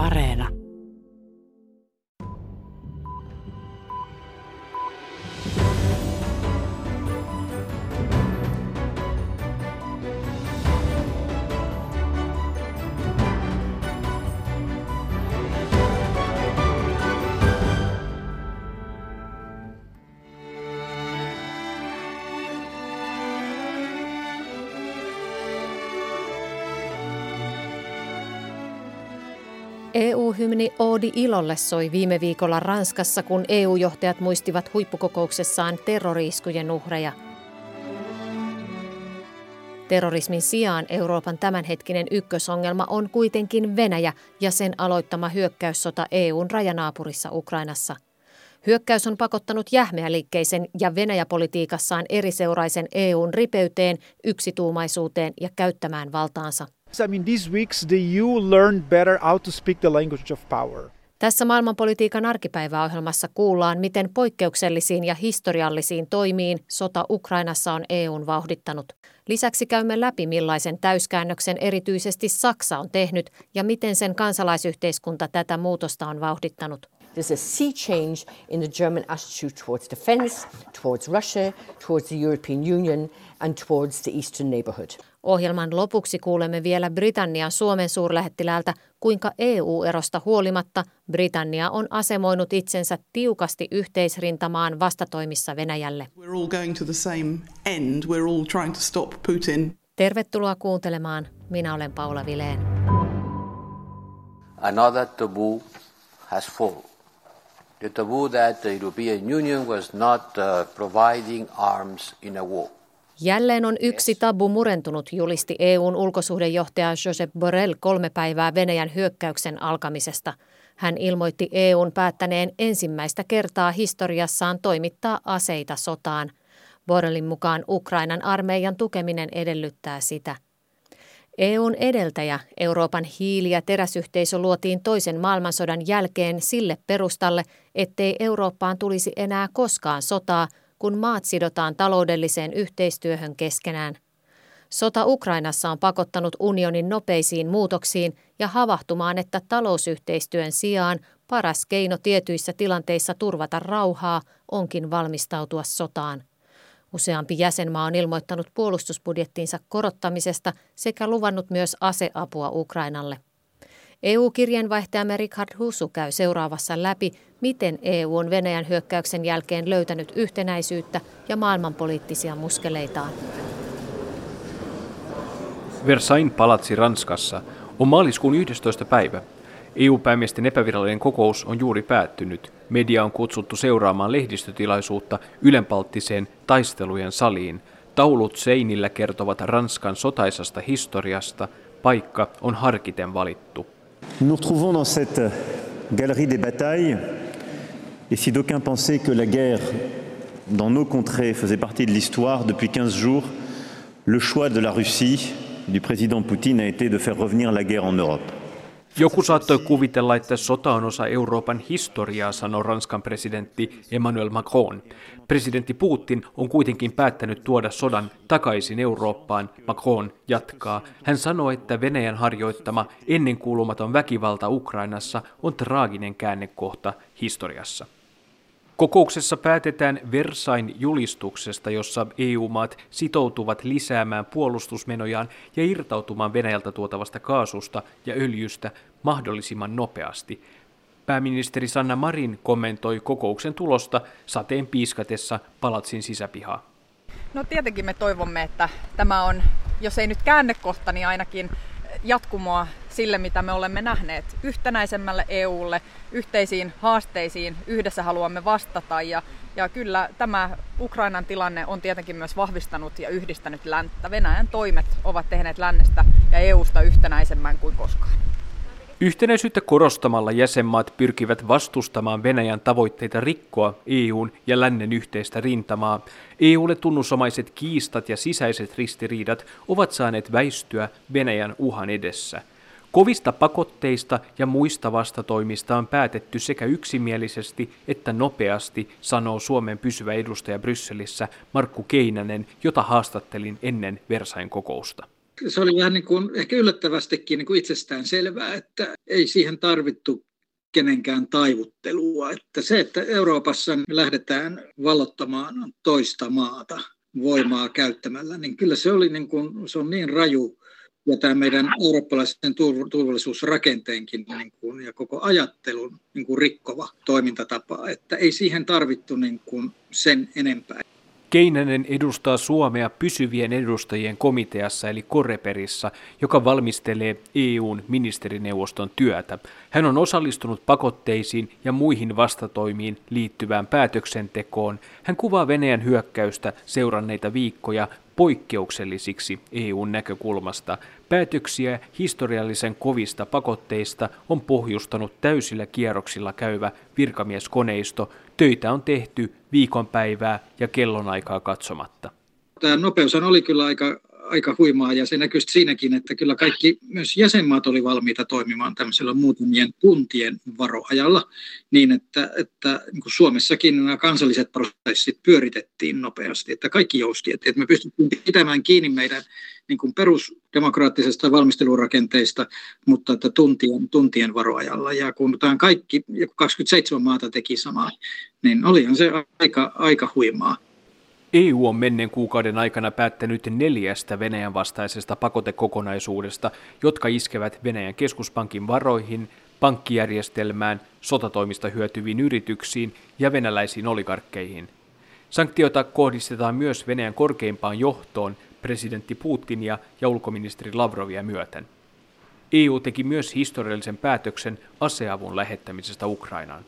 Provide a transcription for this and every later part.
Areena. EU-hymni Oodi ilolle soi viime viikolla Ranskassa, kun EU-johtajat muistivat huippukokouksessaan terroriiskujen uhreja. Terrorismin sijaan Euroopan tämänhetkinen ykkösongelma on kuitenkin Venäjä ja sen aloittama hyökkäyssota EUn rajanaapurissa Ukrainassa. Hyökkäys on pakottanut jähmeäliikkeisen ja Venäjä-politiikassaan eriseuraisen EUn ripeyteen, yksituumaisuuteen ja käyttämään valtaansa. I mean, these weeks the EU learned better how to speak the language of power. Tässä maailmanpolitiikan arkipäiväohjelmassa kuullaan, miten poikkeuksellisiin ja historiallisiin toimiin sota Ukrainassa on EUn vauhdittanut. Lisäksi käymme läpi, millaisen täyskäännöksen erityisesti Saksa on tehnyt ja miten sen kansalaisyhteiskunta tätä muutosta on vauhdittanut. There's a sea change in the German attitude towards defense, towards Russia, towards the European Union and towards the eastern neighborhood. Ohjelman lopuksi kuulemme vielä Britannian Suomen suurlähettiläältä, kuinka EU-erosta huolimatta Britannia on asemoinut itsensä tiukasti yhteisrintamaan vastatoimissa Venäjälle. We're all going to the same end. We're all trying to stop Putin. Tervetuloa kuuntelemaan. Minä olen Paula Vileen. Another taboo has fallen. The taboo that the European Union was not uh, providing arms in a war. Jälleen on yksi tabu murentunut, julisti EUn ulkosuhdejohtaja Josep Borrell kolme päivää Venäjän hyökkäyksen alkamisesta. Hän ilmoitti EUn päättäneen ensimmäistä kertaa historiassaan toimittaa aseita sotaan. Borrellin mukaan Ukrainan armeijan tukeminen edellyttää sitä. EUn edeltäjä, Euroopan hiili- ja teräsyhteisö luotiin toisen maailmansodan jälkeen sille perustalle, ettei Eurooppaan tulisi enää koskaan sotaa, kun maat sidotaan taloudelliseen yhteistyöhön keskenään. Sota Ukrainassa on pakottanut unionin nopeisiin muutoksiin ja havahtumaan, että talousyhteistyön sijaan paras keino tietyissä tilanteissa turvata rauhaa onkin valmistautua sotaan. Useampi jäsenmaa on ilmoittanut puolustusbudjettiinsa korottamisesta sekä luvannut myös aseapua Ukrainalle. EU-kirjeenvaihtajamme Richard Husu käy seuraavassa läpi, miten EU on Venäjän hyökkäyksen jälkeen löytänyt yhtenäisyyttä ja maailmanpoliittisia muskeleitaan. Versailles palatsi Ranskassa on maaliskuun 11. päivä. EU-päämiesten epävirallinen kokous on juuri päättynyt. Media on kutsuttu seuraamaan lehdistötilaisuutta ylenpalttiseen taistelujen saliin. Taulut seinillä kertovat Ranskan sotaisasta historiasta. Paikka on harkiten valittu. Nous nous retrouvons dans cette galerie des batailles. Et si d'aucuns pensaient que la guerre dans nos contrées faisait partie de l'histoire depuis 15 jours, le choix de la Russie, du président Poutine, a été de faire revenir la guerre en Europe. Joku saattoi kuvitella, että sota on osa Euroopan historiaa, sanoi Ranskan presidentti Emmanuel Macron. Presidentti Putin on kuitenkin päättänyt tuoda sodan takaisin Eurooppaan, Macron jatkaa. Hän sanoi, että Venäjän harjoittama ennenkuulumaton väkivalta Ukrainassa on traaginen käännekohta historiassa. Kokouksessa päätetään Versain julistuksesta, jossa EU-maat sitoutuvat lisäämään puolustusmenojaan ja irtautumaan Venäjältä tuotavasta kaasusta ja öljystä mahdollisimman nopeasti. Pääministeri Sanna Marin kommentoi kokouksen tulosta sateen piiskatessa palatsin sisäpihaa. No tietenkin me toivomme, että tämä on, jos ei nyt käännekohta, niin ainakin jatkumoa sille, mitä me olemme nähneet yhtenäisemmälle EUlle, yhteisiin haasteisiin yhdessä haluamme vastata ja, ja kyllä tämä Ukrainan tilanne on tietenkin myös vahvistanut ja yhdistänyt länttä. Venäjän toimet ovat tehneet lännestä ja EUsta yhtenäisemmän kuin koskaan. Yhtenäisyyttä korostamalla jäsenmaat pyrkivät vastustamaan Venäjän tavoitteita rikkoa EUn ja lännen yhteistä rintamaa. EUlle tunnusomaiset kiistat ja sisäiset ristiriidat ovat saaneet väistyä Venäjän uhan edessä. Kovista pakotteista ja muista vastatoimista on päätetty sekä yksimielisesti että nopeasti, sanoo Suomen pysyvä edustaja Brysselissä Markku Keinänen, jota haastattelin ennen Versain kokousta. se oli vähän niin kuin, ehkä yllättävästikin niin kuin itsestään selvää, että ei siihen tarvittu kenenkään taivuttelua. Että se, että Euroopassa lähdetään vallottamaan toista maata voimaa käyttämällä, niin kyllä se, oli niin kuin, se on niin raju ja tämä meidän eurooppalaisen turvallisuusrakenteenkin niin kuin, ja koko ajattelun niin kuin rikkova toimintatapa, että ei siihen tarvittu niin kuin sen enempää. Keinänen edustaa Suomea pysyvien edustajien komiteassa eli Koreperissa, joka valmistelee EUn ministerineuvoston työtä. Hän on osallistunut pakotteisiin ja muihin vastatoimiin liittyvään päätöksentekoon. Hän kuvaa Venäjän hyökkäystä seuranneita viikkoja poikkeuksellisiksi EUn näkökulmasta. Päätöksiä historiallisen kovista pakotteista on pohjustanut täysillä kierroksilla käyvä virkamieskoneisto. Töitä on tehty viikonpäivää ja kellonaikaa katsomatta. Tämä nopeus oli kyllä aika aika huimaa ja se näkyy siinäkin, että kyllä kaikki myös jäsenmaat oli valmiita toimimaan tämmöisellä muutamien tuntien varoajalla niin, että, että niin kuin Suomessakin nämä kansalliset prosessit pyöritettiin nopeasti, että kaikki jousti, että me pystyttiin pitämään kiinni meidän niin kuin perusdemokraattisesta valmistelurakenteista, mutta että tuntien, tuntien varoajalla. Ja kun tämä kaikki, 27 maata teki samaa, niin olihan se aika, aika huimaa. EU on menneen kuukauden aikana päättänyt neljästä Venäjän vastaisesta pakotekokonaisuudesta, jotka iskevät Venäjän keskuspankin varoihin, pankkijärjestelmään, sotatoimista hyötyviin yrityksiin ja venäläisiin oligarkkeihin. Sanktioita kohdistetaan myös Venäjän korkeimpaan johtoon presidentti Putinia ja ulkoministeri Lavrovia myöten. EU teki myös historiallisen päätöksen aseavun lähettämisestä Ukrainaan.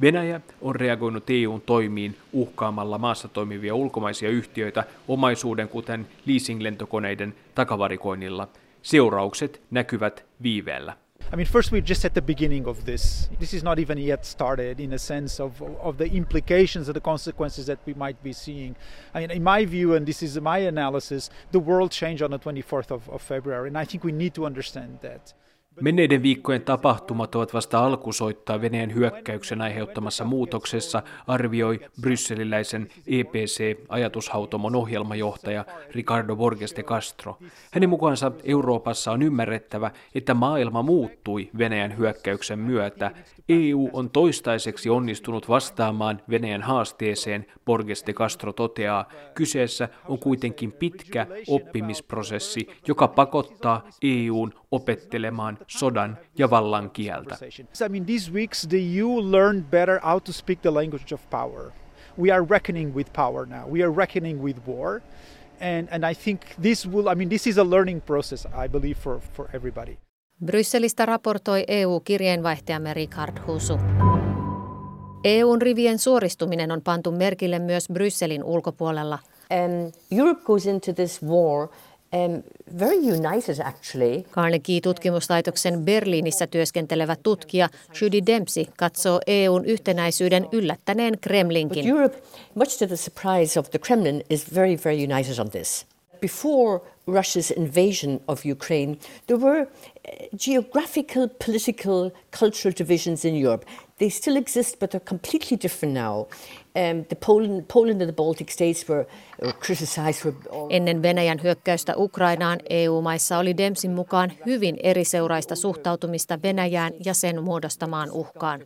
Venäjä on reagoinut EUn toimiin uhkaamalla maassa toimivia ulkomaisia yhtiöitä omaisuuden kuten leasing-lentokoneiden takavarikoinnilla. Seuraukset näkyvät viiveellä. I mean, first, we're just at the beginning of this. This is not even yet started in a sense of, of the implications and the consequences that we might be seeing. I mean, in my view, and this is my analysis, the world changed on the 24th of, of February, and I think we need to understand that. Menneiden viikkojen tapahtumat ovat vasta alkusoittaa Venäjän hyökkäyksen aiheuttamassa muutoksessa, arvioi brysseliläisen EPC-ajatushautomon ohjelmajohtaja Ricardo Borges de Castro. Hänen mukaansa Euroopassa on ymmärrettävä, että maailma muuttui Venäjän hyökkäyksen myötä. EU on toistaiseksi onnistunut vastaamaan Venäjän haasteeseen, Borges de Castro toteaa. Kyseessä on kuitenkin pitkä oppimisprosessi, joka pakottaa EUn opettelemaan sodan ja vallan kieltä. I mean, these weeks the EU learned better how to speak the language of power. We are reckoning with power now. We are reckoning with war. And, and I think this will, I mean, this is a learning process, I believe, for, for everybody. Brysselistä raportoi EU-kirjeenvaihtajamme Richard Husu. EUn rivien suoristuminen on pantu merkille myös Brysselin ulkopuolella. Um, Europe goes into this war Um, very united actually. Carnegie-tutkimuslaitoksen Berliinissä työskentelevä tutkija Judy Dempsey katsoo EUn yhtenäisyyden yllättäneen Kremlinkin. But Europe, much to the surprise of the Kremlin, is very, very united on this. Before Russia's invasion of Ukraine, there were uh, geographical, political, cultural divisions in Europe. They still exist, but they're completely different now. Um, the Poland, Poland and the Baltic states were, were criticized for... Ennen Venäjän hyökkäystä Ukrainaan EU-maissa oli Demsin mukaan hyvin eriseuraista suhtautumista Venäjään ja sen muodostamaan uhkaan.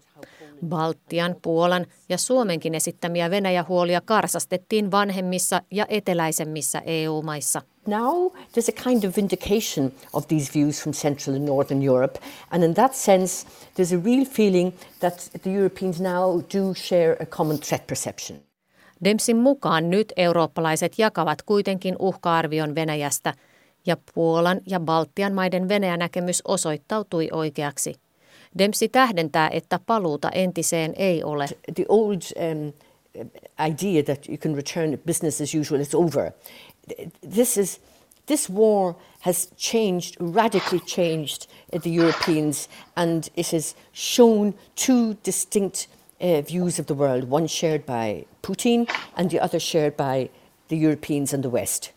Baltian, Puolan ja Suomenkin esittämiä Venäjä-huolia karsastettiin vanhemmissa ja eteläisemmissä EU-maissa. Now there's a kind of vindication of these views from Central and Northern Europe, and in that sense, there's a real feeling that the Europeans now do share a common threat perception. Demsin mukaan nyt eurooppalaiset jakavat kuitenkin uhka-arvion Venäjästä, ja Puolan ja Baltian maiden Venäjä-näkemys osoittautui oikeaksi. Dempsey tähdentää, että paluuta entiseen ei ole. The old um, idea that you can return business as usual is over. This is this war has changed, radically changed the Europeans, and it has shown two distinct uh, views of the world, one shared by Putin and the other shared by the Europeans and the West.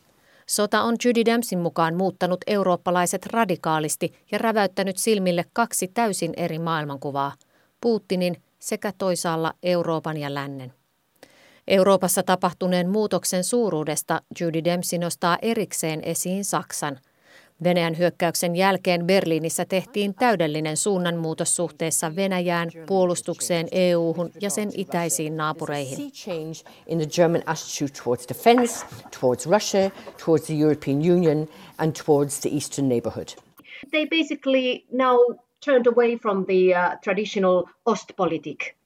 Sota on Judy Dempsin mukaan muuttanut eurooppalaiset radikaalisti ja räväyttänyt silmille kaksi täysin eri maailmankuvaa, Putinin sekä toisaalla Euroopan ja lännen. Euroopassa tapahtuneen muutoksen suuruudesta Judy Dempsey nostaa erikseen esiin Saksan. Venäjän hyökkäyksen jälkeen Berliinissä tehtiin täydellinen suunnanmuutos suhteessa Venäjään, puolustukseen, EU-hun ja sen itäisiin naapureihin. in the German attitude towards defense, towards Russia, towards the European Union and towards the eastern neighborhood. They basically now turned away from the uh, traditional Ostpolitik.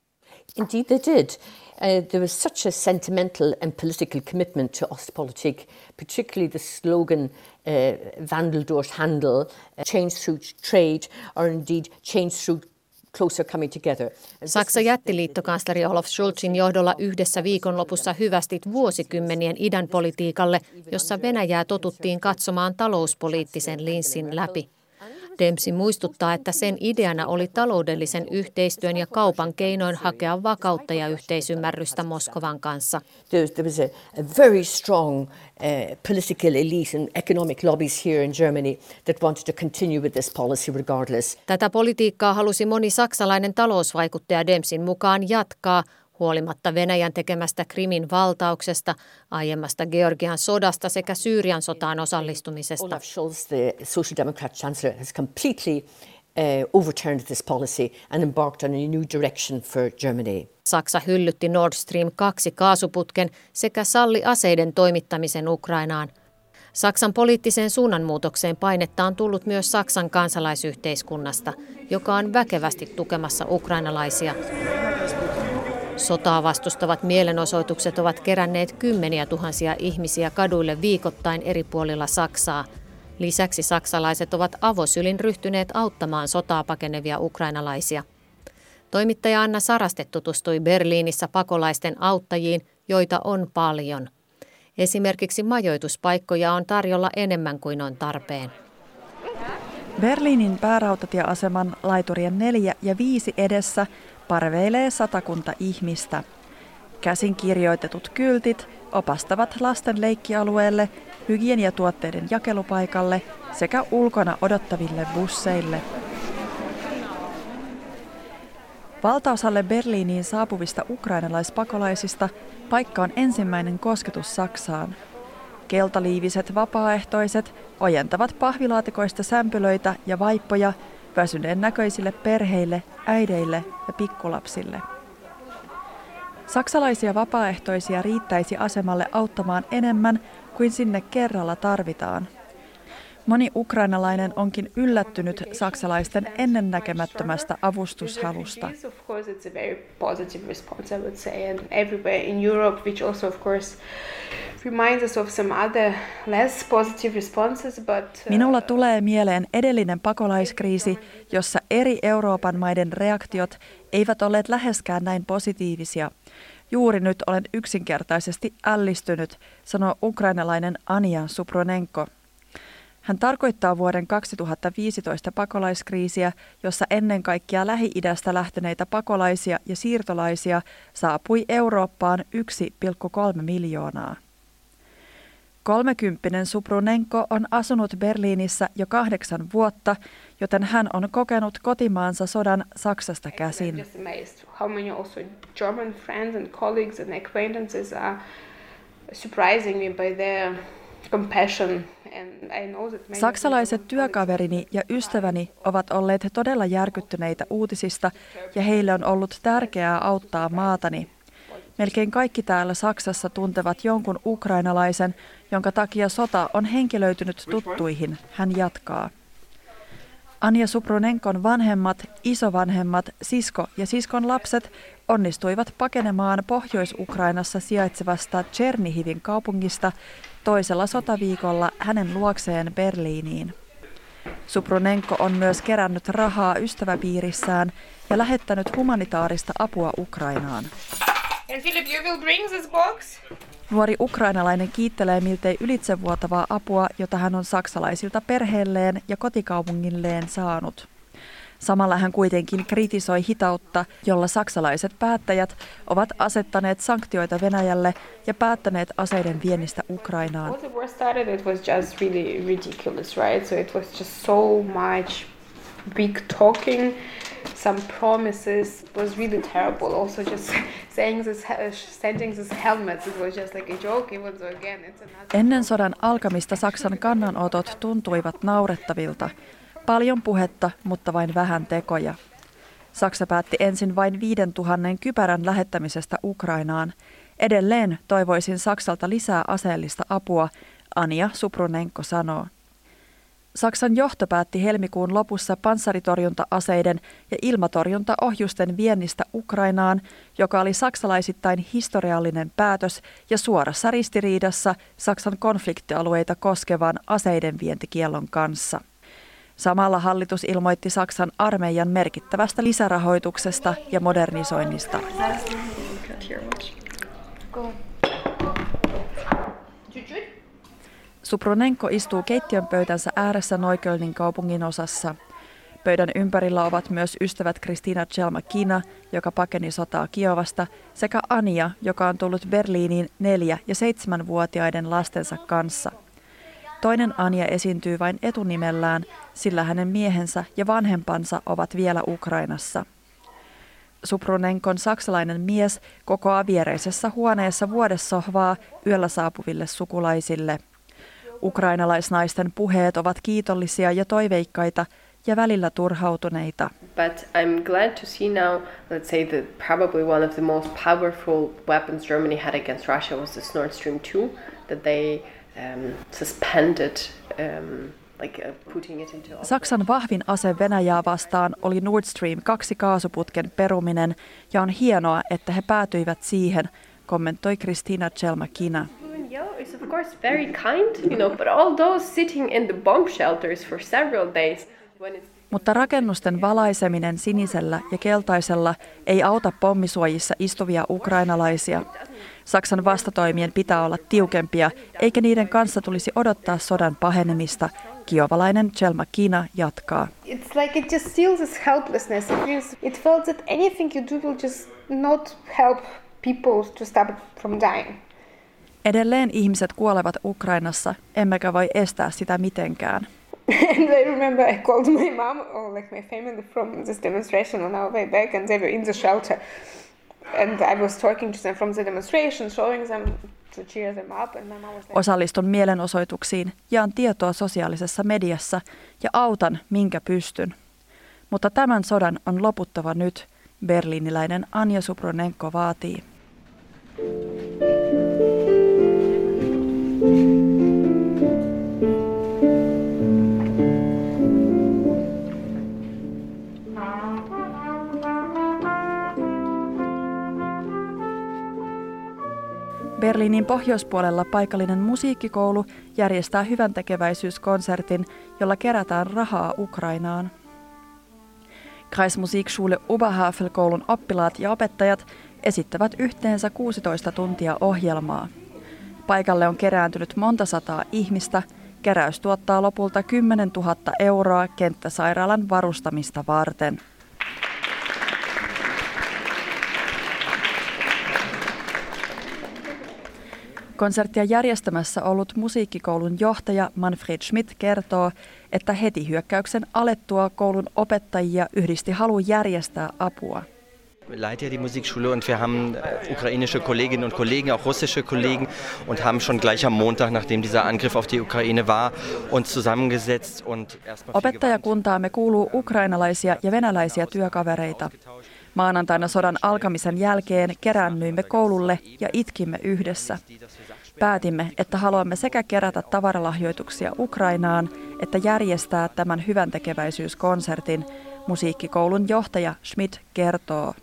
Indeed, they did. Uh, there was such a sentimental and political commitment to Ostpolitik, particularly the slogan uh, Wandel durch Handel, uh, change through trade, or indeed change through closer coming together. Saksa jättiliittokansleri Olaf Scholzin johdolla yhdessä viikonlopussa hyvästit vuosikymmenien idän politiikalle, jossa Venäjää totuttiin katsomaan talouspoliittisen linssin läpi. Dempsey muistuttaa, että sen ideana oli taloudellisen yhteistyön ja kaupan keinoin hakea vakautta ja yhteisymmärrystä Moskovan kanssa. Very strong uh, political elite and economic lobbies here in Germany that wanted to continue with this policy regardless. Tätä politiikkaa halusi moni saksalainen talousvaikuttaja Dempsin mukaan jatkaa, huolimatta Venäjän tekemästä Krimin valtauksesta, aiemmasta Georgian sodasta sekä Syyrian sotaan osallistumisesta. Olaf Scholz, the Social Democrat chancellor, has completely uh, overturned this policy and embarked on a new direction for Germany. Saksa hyllytti Nord Stream 2 kaasuputken sekä salli aseiden toimittamisen Ukrainaan. Saksan poliittiseen suunnanmuutokseen painetta on tullut myös Saksan kansalaisyhteiskunnasta, joka on väkevästi tukemassa ukrainalaisia. Sotaa vastustavat mielenosoitukset ovat keränneet kymmeniä tuhansia ihmisiä kaduille viikoittain eri puolilla Saksaa. Lisäksi saksalaiset ovat avosylin ryhtyneet auttamaan sotaa pakenevia ukrainalaisia. Toimittaja Anna Saraste tutustui Berliinissä pakolaisten auttajiin, joita on paljon. Esimerkiksi majoituspaikkoja on tarjolla enemmän kuin on tarpeen. Berliinin päärautatieaseman laiturien neljä ja viisi edessä parveilee satakunta ihmistä. Käsin kirjoitetut kyltit opastavat lasten leikkialueelle, hygieniatuotteiden jakelupaikalle sekä ulkona odottaville busseille. Valtaosalle Berliiniin saapuvista ukrainalaispakolaisista paikka on ensimmäinen kosketus Saksaan. Keltaliiviset vapaaehtoiset ojentavat pahvilaatikoista sämpylöitä ja vaippoja väsyneen näköisille perheille, äideille ja pikkulapsille. Saksalaisia vapaaehtoisia riittäisi asemalle auttamaan enemmän kuin sinne kerralla tarvitaan. Moni ukrainalainen onkin yllättynyt saksalaisten ennennäkemättömästä avustushalusta. Minulla tulee mieleen edellinen pakolaiskriisi, jossa eri Euroopan maiden reaktiot eivät olleet läheskään näin positiivisia. Juuri nyt olen yksinkertaisesti ällistynyt, sanoo ukrainalainen Anja Supronenko. Hän tarkoittaa vuoden 2015 pakolaiskriisiä, jossa ennen kaikkea Lähi-idästä lähteneitä pakolaisia ja siirtolaisia saapui Eurooppaan 1,3 miljoonaa. Kolmekymppinen Suprunenko on asunut Berliinissä jo kahdeksan vuotta, joten hän on kokenut kotimaansa sodan Saksasta käsin. surprising me by their Saksalaiset työkaverini ja ystäväni ovat olleet todella järkyttyneitä uutisista ja heille on ollut tärkeää auttaa maatani. Melkein kaikki täällä Saksassa tuntevat jonkun ukrainalaisen, jonka takia sota on henkilöitynyt tuttuihin, hän jatkaa. Anja Supronenkon vanhemmat, isovanhemmat, sisko ja siskon lapset onnistuivat pakenemaan Pohjois-Ukrainassa sijaitsevasta Chernihivin kaupungista toisella sotaviikolla hänen luokseen Berliiniin. Supronenko on myös kerännyt rahaa ystäväpiirissään ja lähettänyt humanitaarista apua Ukrainaan. Philip, you will bring this box? Nuori ukrainalainen kiittelee miltei ylitsevuotavaa apua, jota hän on saksalaisilta perheelleen ja kotikaupungilleen saanut. Samalla hän kuitenkin kritisoi hitautta, jolla saksalaiset päättäjät ovat asettaneet sanktioita Venäjälle ja päättäneet aseiden viennistä Ukrainaan. big talking, some promises. Was really terrible. Also, just Ennen sodan alkamista Saksan kannanotot tuntuivat naurettavilta. Paljon puhetta, mutta vain vähän tekoja. Saksa päätti ensin vain 5000 kypärän lähettämisestä Ukrainaan. Edelleen toivoisin Saksalta lisää aseellista apua, Anja Suprunenko sanoo. Saksan johto päätti helmikuun lopussa panssaritorjunta-aseiden ja ilmatorjuntaohjusten viennistä Ukrainaan, joka oli saksalaisittain historiallinen päätös ja suorassa ristiriidassa Saksan konfliktialueita koskevan aseiden vientikiellon kanssa. Samalla hallitus ilmoitti Saksan armeijan merkittävästä lisärahoituksesta ja modernisoinnista. Supronenko istuu keittiön pöytänsä ääressä Noikölnin kaupungin osassa. Pöydän ympärillä ovat myös ystävät Kristina Kina, joka pakeni sotaa Kiovasta, sekä Ania, joka on tullut Berliiniin neljä- ja seitsemänvuotiaiden lastensa kanssa. Toinen Anja esiintyy vain etunimellään, sillä hänen miehensä ja vanhempansa ovat vielä Ukrainassa. Supronenkon saksalainen mies kokoaa viereisessä huoneessa vuodessohvaa yöllä saapuville sukulaisille – Ukrainalaisnaisten puheet ovat kiitollisia ja toiveikkaita ja välillä turhautuneita. But I'm glad to see now, let's say that probably one of the most powerful weapons Germany had against Russia was this Nord Stream 2, that they um, suspended um, uh, Saksan vahvin ase Venäjää vastaan oli Nord Stream 2 kaasuputken peruminen ja on hienoa, että he päätyivät siihen, kommentoi Kristina Chelmakina is of course very kind, you know, but all those sitting in the bomb shelters for several days when it's mutta rakennusten valaiseminen sinisellä ja keltaisella ei auta pommisuojissa istuvia ukrainalaisia. Saksan vastatoimien pitää olla tiukempia, eikä niiden kanssa tulisi odottaa sodan pahenemista. Kiovalainen Chelma Kina jatkaa. It's like it just feels this helplessness. It, feels, it felt that anything you do will just not help people to stop from dying. Edelleen ihmiset kuolevat Ukrainassa, emmekä voi estää sitä mitenkään. and I remember I called my mom or like my family from this demonstration on our way back and they were in the shelter. And I was talking to them from the demonstration, showing them to cheer them up. And my mom was like, Osallistun mielenosoituksiin, jaan tietoa sosiaalisessa mediassa ja autan minkä pystyn. Mutta tämän sodan on loputtava nyt, berliiniläinen Anja Supronenko vaatii. Berliinin pohjoispuolella paikallinen musiikkikoulu järjestää hyvän tekeväisyyskonsertin, jolla kerätään rahaa Ukrainaan. Kreismusikschule Oberhavel-koulun oppilaat ja opettajat esittävät yhteensä 16 tuntia ohjelmaa. Paikalle on kerääntynyt monta sataa ihmistä. Keräys tuottaa lopulta 10 000 euroa kenttäsairaalan varustamista varten. Konserttia järjestämässä ollut musiikkikoulun johtaja Manfred Schmidt kertoo, että heti hyökkäyksen alettua koulun opettajia yhdisti halu järjestää apua. Leite ja die Musikschule und wir haben äh, ukrainische Kolleginnen und Kollegen, auch russische Kollegen und haben schon gleich am Montag, nachdem dieser Angriff auf die Ukraine war, uns zusammengesetzt und erstmal Opettajakuntaamme kuuluu ukrainalaisia ja venäläisiä työkavereita. Maanantaina sodan alkamisen jälkeen keräännyimme koululle ja itkimme yhdessä. Päätimme, että haluamme sekä kerätä tavaralahjoituksia Ukrainaan, että järjestää tämän hyvän tekeväisyyskonsertin, musiikkikoulun johtaja Schmidt kertoo.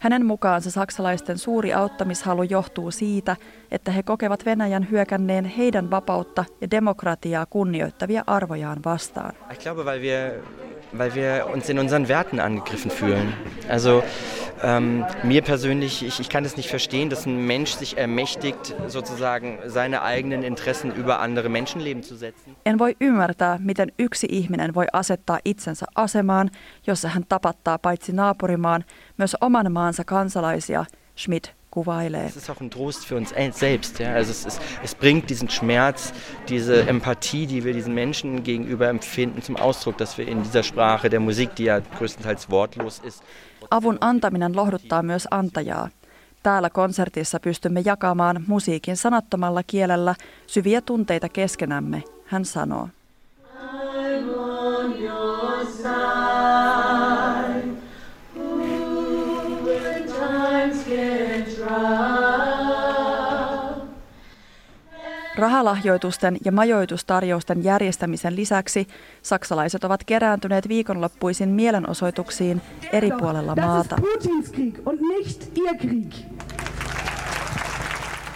Hänen mukaansa saksalaisten suuri auttamishalu johtuu siitä, että he kokevat Venäjän hyökänneen heidän vapautta ja demokratiaa kunnioittavia arvojaan vastaan. Ich glaube, weil wir, weil wir uns in unseren Werten angegriffen fühlen. Also ähm, mir persönlich, ich, ich kann es nicht verstehen, dass ein Mensch sich ermächtigt, sozusagen seine eigenen Interessen über andere Menschenleben zu setzen. En voi ymmärtää, miten yksi ihminen voi asettaa itsensä asemaan, jossa hän tapattaa paitsi naapurimaan, myös oman maansa kansalaisia, Schmidt kuvailee. Es ist auch ein Trost für uns selbst. Ja? Also es, ist, es bringt diesen Schmerz, diese Empathie, die wir diesen Menschen gegenüber empfinden, zum Ausdruck, dass wir in dieser Sprache der Musik, die ja größtenteils wortlos ist. Avun antaminen lohduttaa myös antajaa. Täällä konsertissa pystymme jakamaan musiikin sanattomalla kielellä syviä tunteita keskenämme, hän sanoo. Rahalahjoitusten ja majoitustarjousten järjestämisen lisäksi saksalaiset ovat kerääntyneet viikonloppuisin mielenosoituksiin eri puolella maata.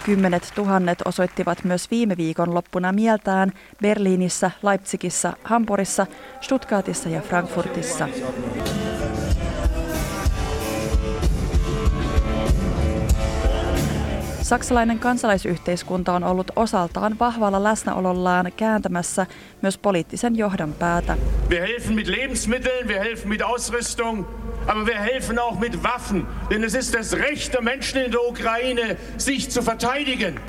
Kymmenet tuhannet osoittivat myös viime viikon loppuna mieltään Berliinissä, Leipzigissä, Hampurissa, Stuttgartissa ja Frankfurtissa. Saksalainen kansalaisyhteiskunta on ollut osaltaan vahvalla läsnäolollaan kääntämässä myös poliittisen johdon päätä. Wir helfen mit Lebensmitteln, wir helfen mit Ausrüstung, aber wir helfen auch mit Waffen, denn es ist das Recht der Menschen in der Ukraine, sich zu verteidigen.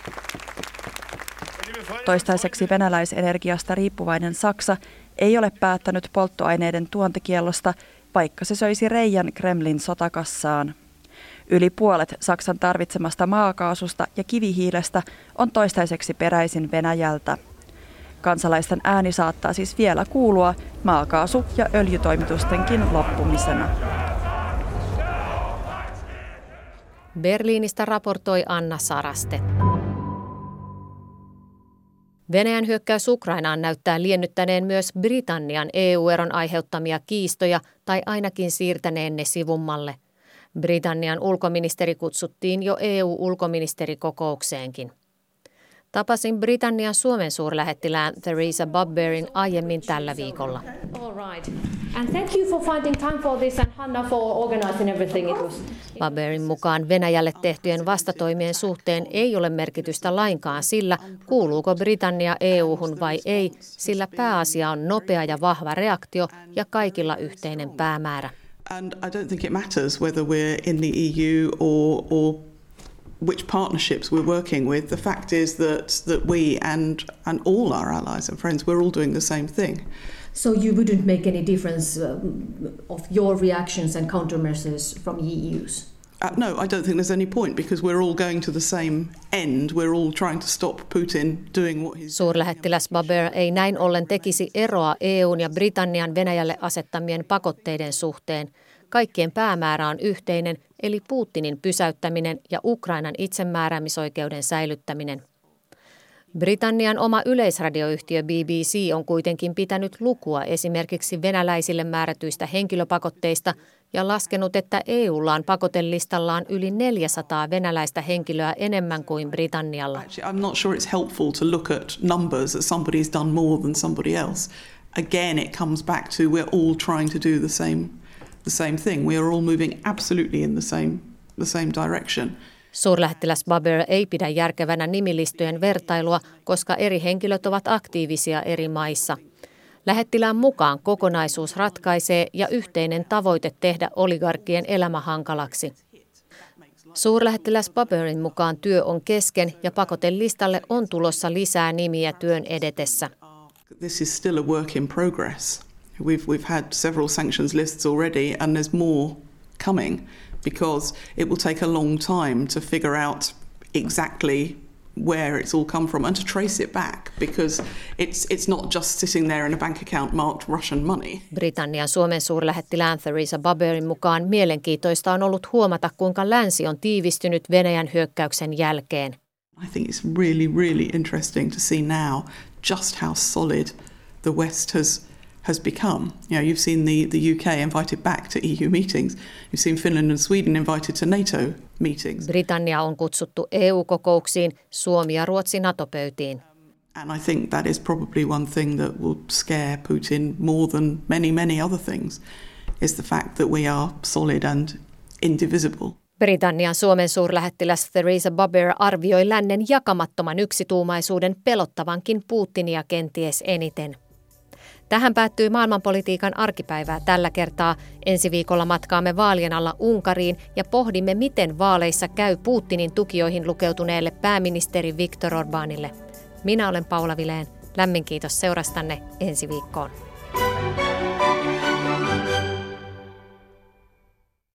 Toistaiseksi venäläisenergiasta riippuvainen Saksa ei ole päättänyt polttoaineiden tuontikiellosta, vaikka se söisi reijän Kremlin sotakassaan. Yli puolet Saksan tarvitsemasta maakaasusta ja kivihiilestä on toistaiseksi peräisin Venäjältä. Kansalaisten ääni saattaa siis vielä kuulua maakaasu- ja öljytoimitustenkin loppumisena. Berliinistä raportoi Anna Saraste. Venäjän hyökkäys Ukrainaan näyttää liennyttäneen myös Britannian EU-eron aiheuttamia kiistoja tai ainakin siirtäneen ne sivummalle – Britannian ulkoministeri kutsuttiin jo EU-ulkoministerikokoukseenkin. Tapasin Britannian Suomen suurlähettilään Theresa Bubberin aiemmin tällä viikolla. Bubberin mukaan Venäjälle tehtyjen vastatoimien suhteen ei ole merkitystä lainkaan sillä, kuuluuko Britannia EU-hun vai ei, sillä pääasia on nopea ja vahva reaktio ja kaikilla yhteinen päämäärä. And I don't think it matters whether we're in the EU or, or which partnerships we're working with. The fact is that, that we and, and all our allies and friends, we're all doing the same thing. So you wouldn't make any difference um, of your reactions and countermeasures from EU's? Uh, no, I don't think there's any point because we're all going to the same end. We're all trying to stop Putin doing what he's Suurlähettiläs Baber ei näin ollen tekisi eroa EUn ja Britannian Venäjälle asettamien pakotteiden suhteen. Kaikkien päämäärä on yhteinen, eli Putinin pysäyttäminen ja Ukrainan itsemääräämisoikeuden säilyttäminen. Britannian oma yleisradioyhtiö BBC on kuitenkin pitänyt lukua esimerkiksi venäläisille määrätyistä henkilöpakotteista ja laskenut, että EUlla on pakotelistallaan yli 400 venäläistä henkilöä enemmän kuin Britannialla. I'm not sure it's helpful to look at numbers that somebody's done more than somebody else. Again, it comes back to we're all trying to do the same, the same thing. We are all moving absolutely in the same, the same direction. Suurlähettiläs Baber ei pidä järkevänä nimilistojen vertailua, koska eri henkilöt ovat aktiivisia eri maissa. Lähettilään mukaan kokonaisuus ratkaisee ja yhteinen tavoite tehdä oligarkien elämä hankalaksi. Suurlähettiläs Baberin mukaan työ on kesken ja pakotelistalle on tulossa lisää nimiä työn edetessä. This is still a work in progress. We've, we've had several sanctions lists already and there's more coming because it will take a long time to figure out exactly where it's all come from and to trace it back because it's it's not just sitting there in a bank account marked Russian money. Britannian Suomen suurlähettilään Theresa Baberin mukaan mielenkiintoista on ollut huomata, kuinka länsi on tiivistynyt Venäjän hyökkäyksen jälkeen. I think it's really really interesting to see now just how solid the West has has become. You know, you've seen the, the UK invited back to EU meetings. You've seen Finland and Sweden invited to NATO meetings. Britannia on kutsuttu EU-kokouksiin, Suomi ja Ruotsi NATO-pöytiin. And I think that is probably one thing that will scare Putin more than many, many other things, is the fact that we are solid and indivisible. Britannian Suomen suurlähettiläs Theresa Baber arvioi lännen jakamattoman yksituumaisuuden pelottavankin Putinia kenties eniten. Tähän päättyy maailmanpolitiikan arkipäivää tällä kertaa. Ensi viikolla matkaamme vaalien alla Unkariin ja pohdimme, miten vaaleissa käy Putinin tukijoihin lukeutuneelle pääministeri Viktor Orbanille. Minä olen Paula Vileen. Lämmin kiitos seurastanne ensi viikkoon.